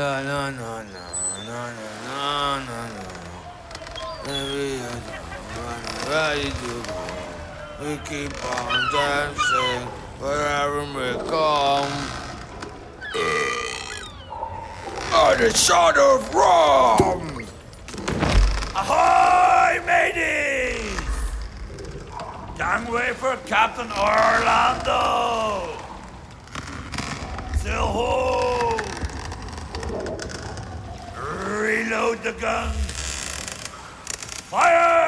La la la la la. Maybe I'm ready to go. We keep on dancing wherever we come. On the shot of rum. Ahoy, mateys! Gangway for Captain Orlando! Sail ho! Reload the guns! Fire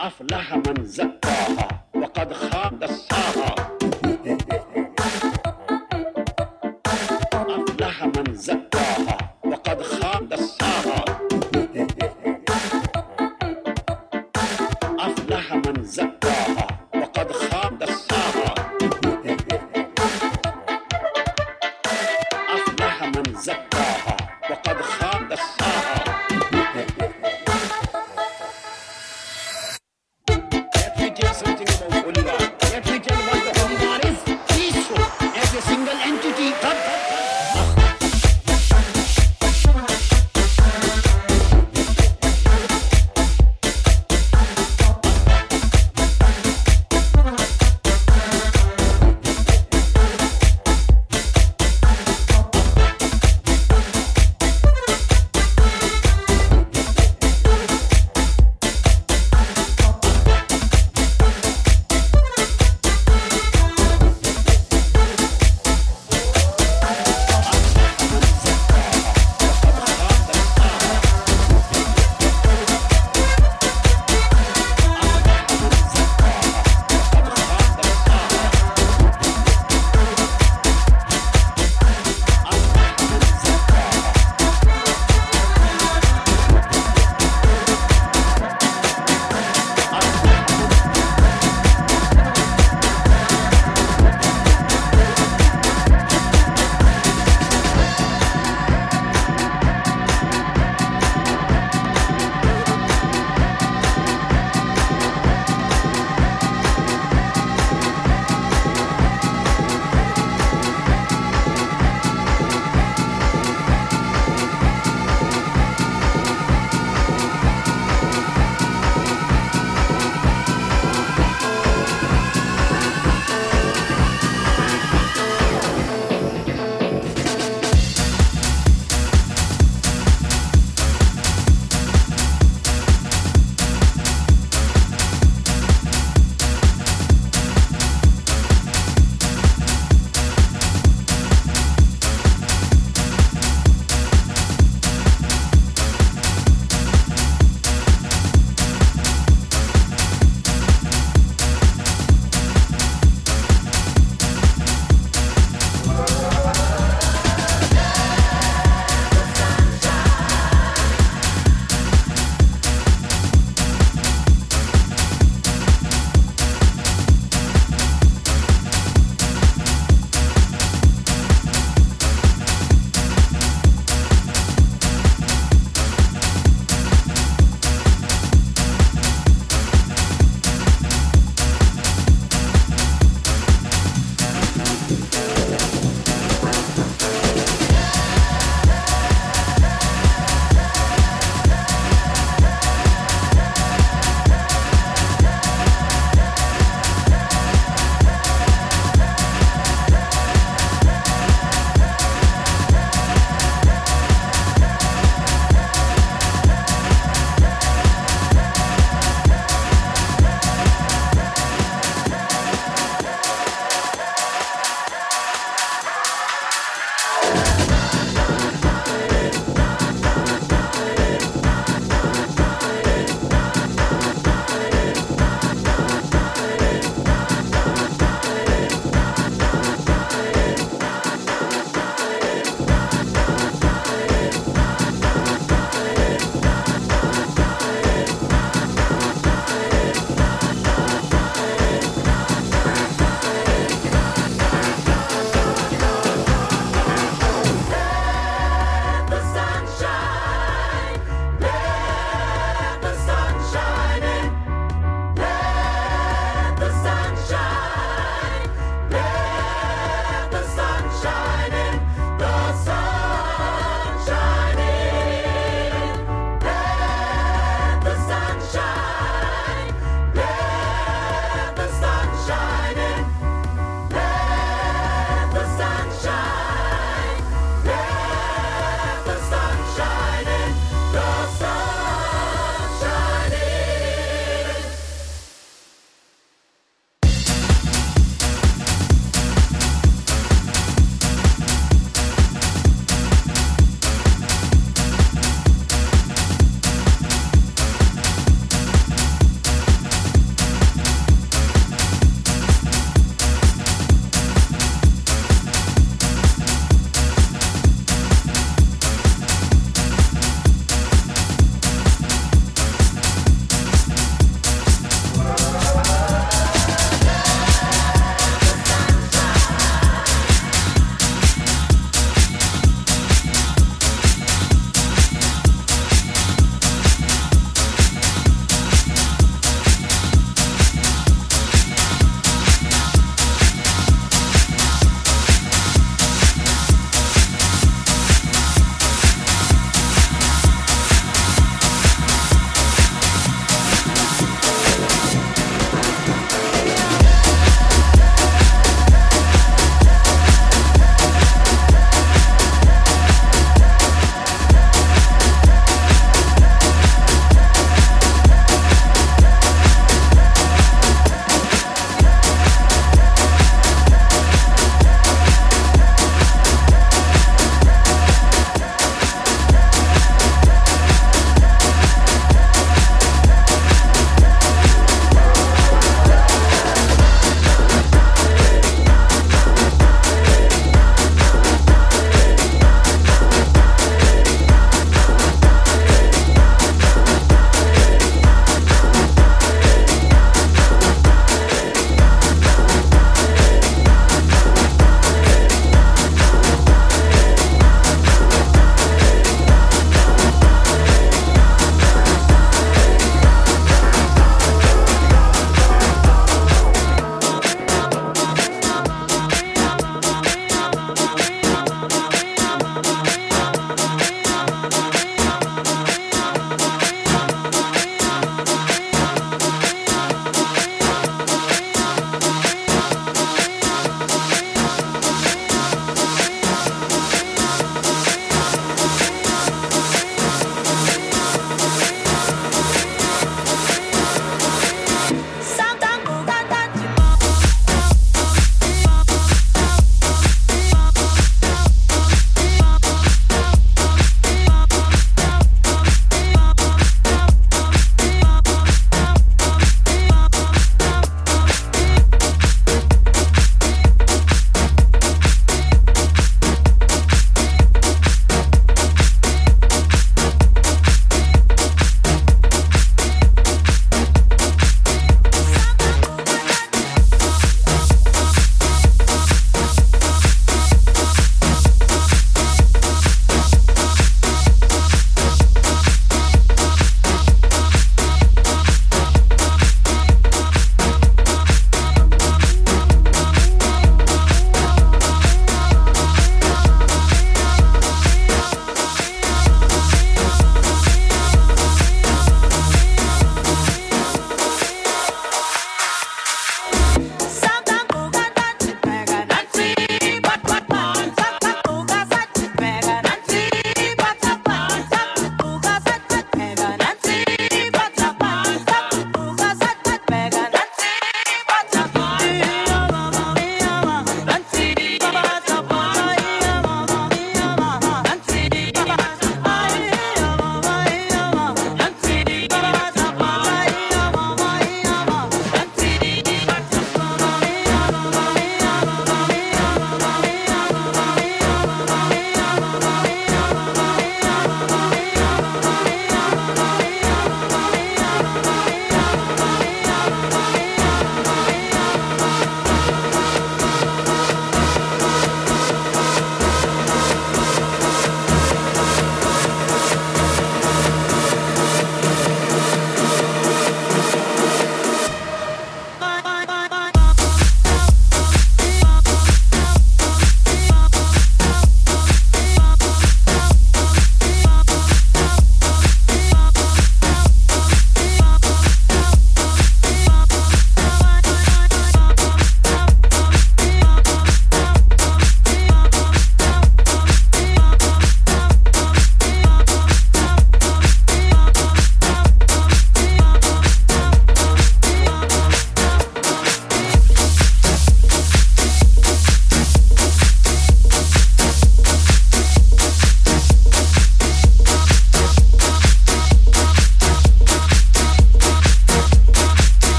أفلح من زكاها وقد خاب دساها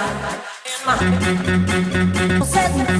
in my setting.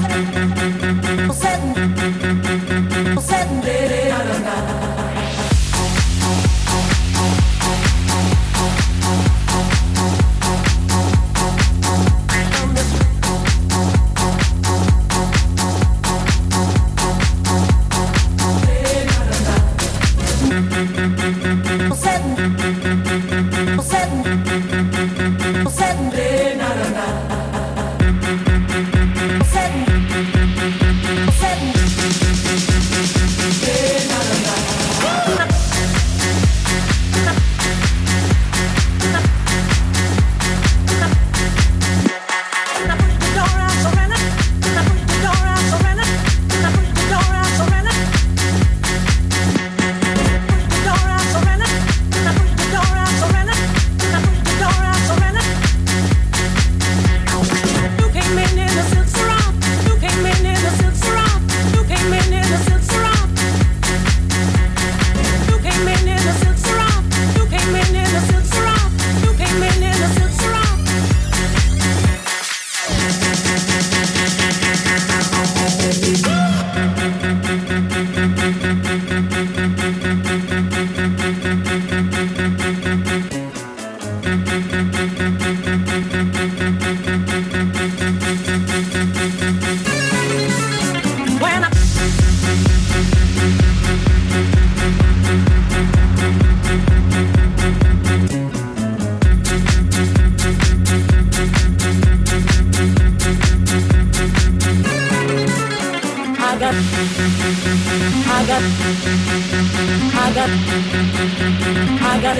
I got,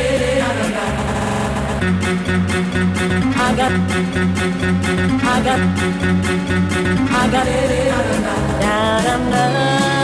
da.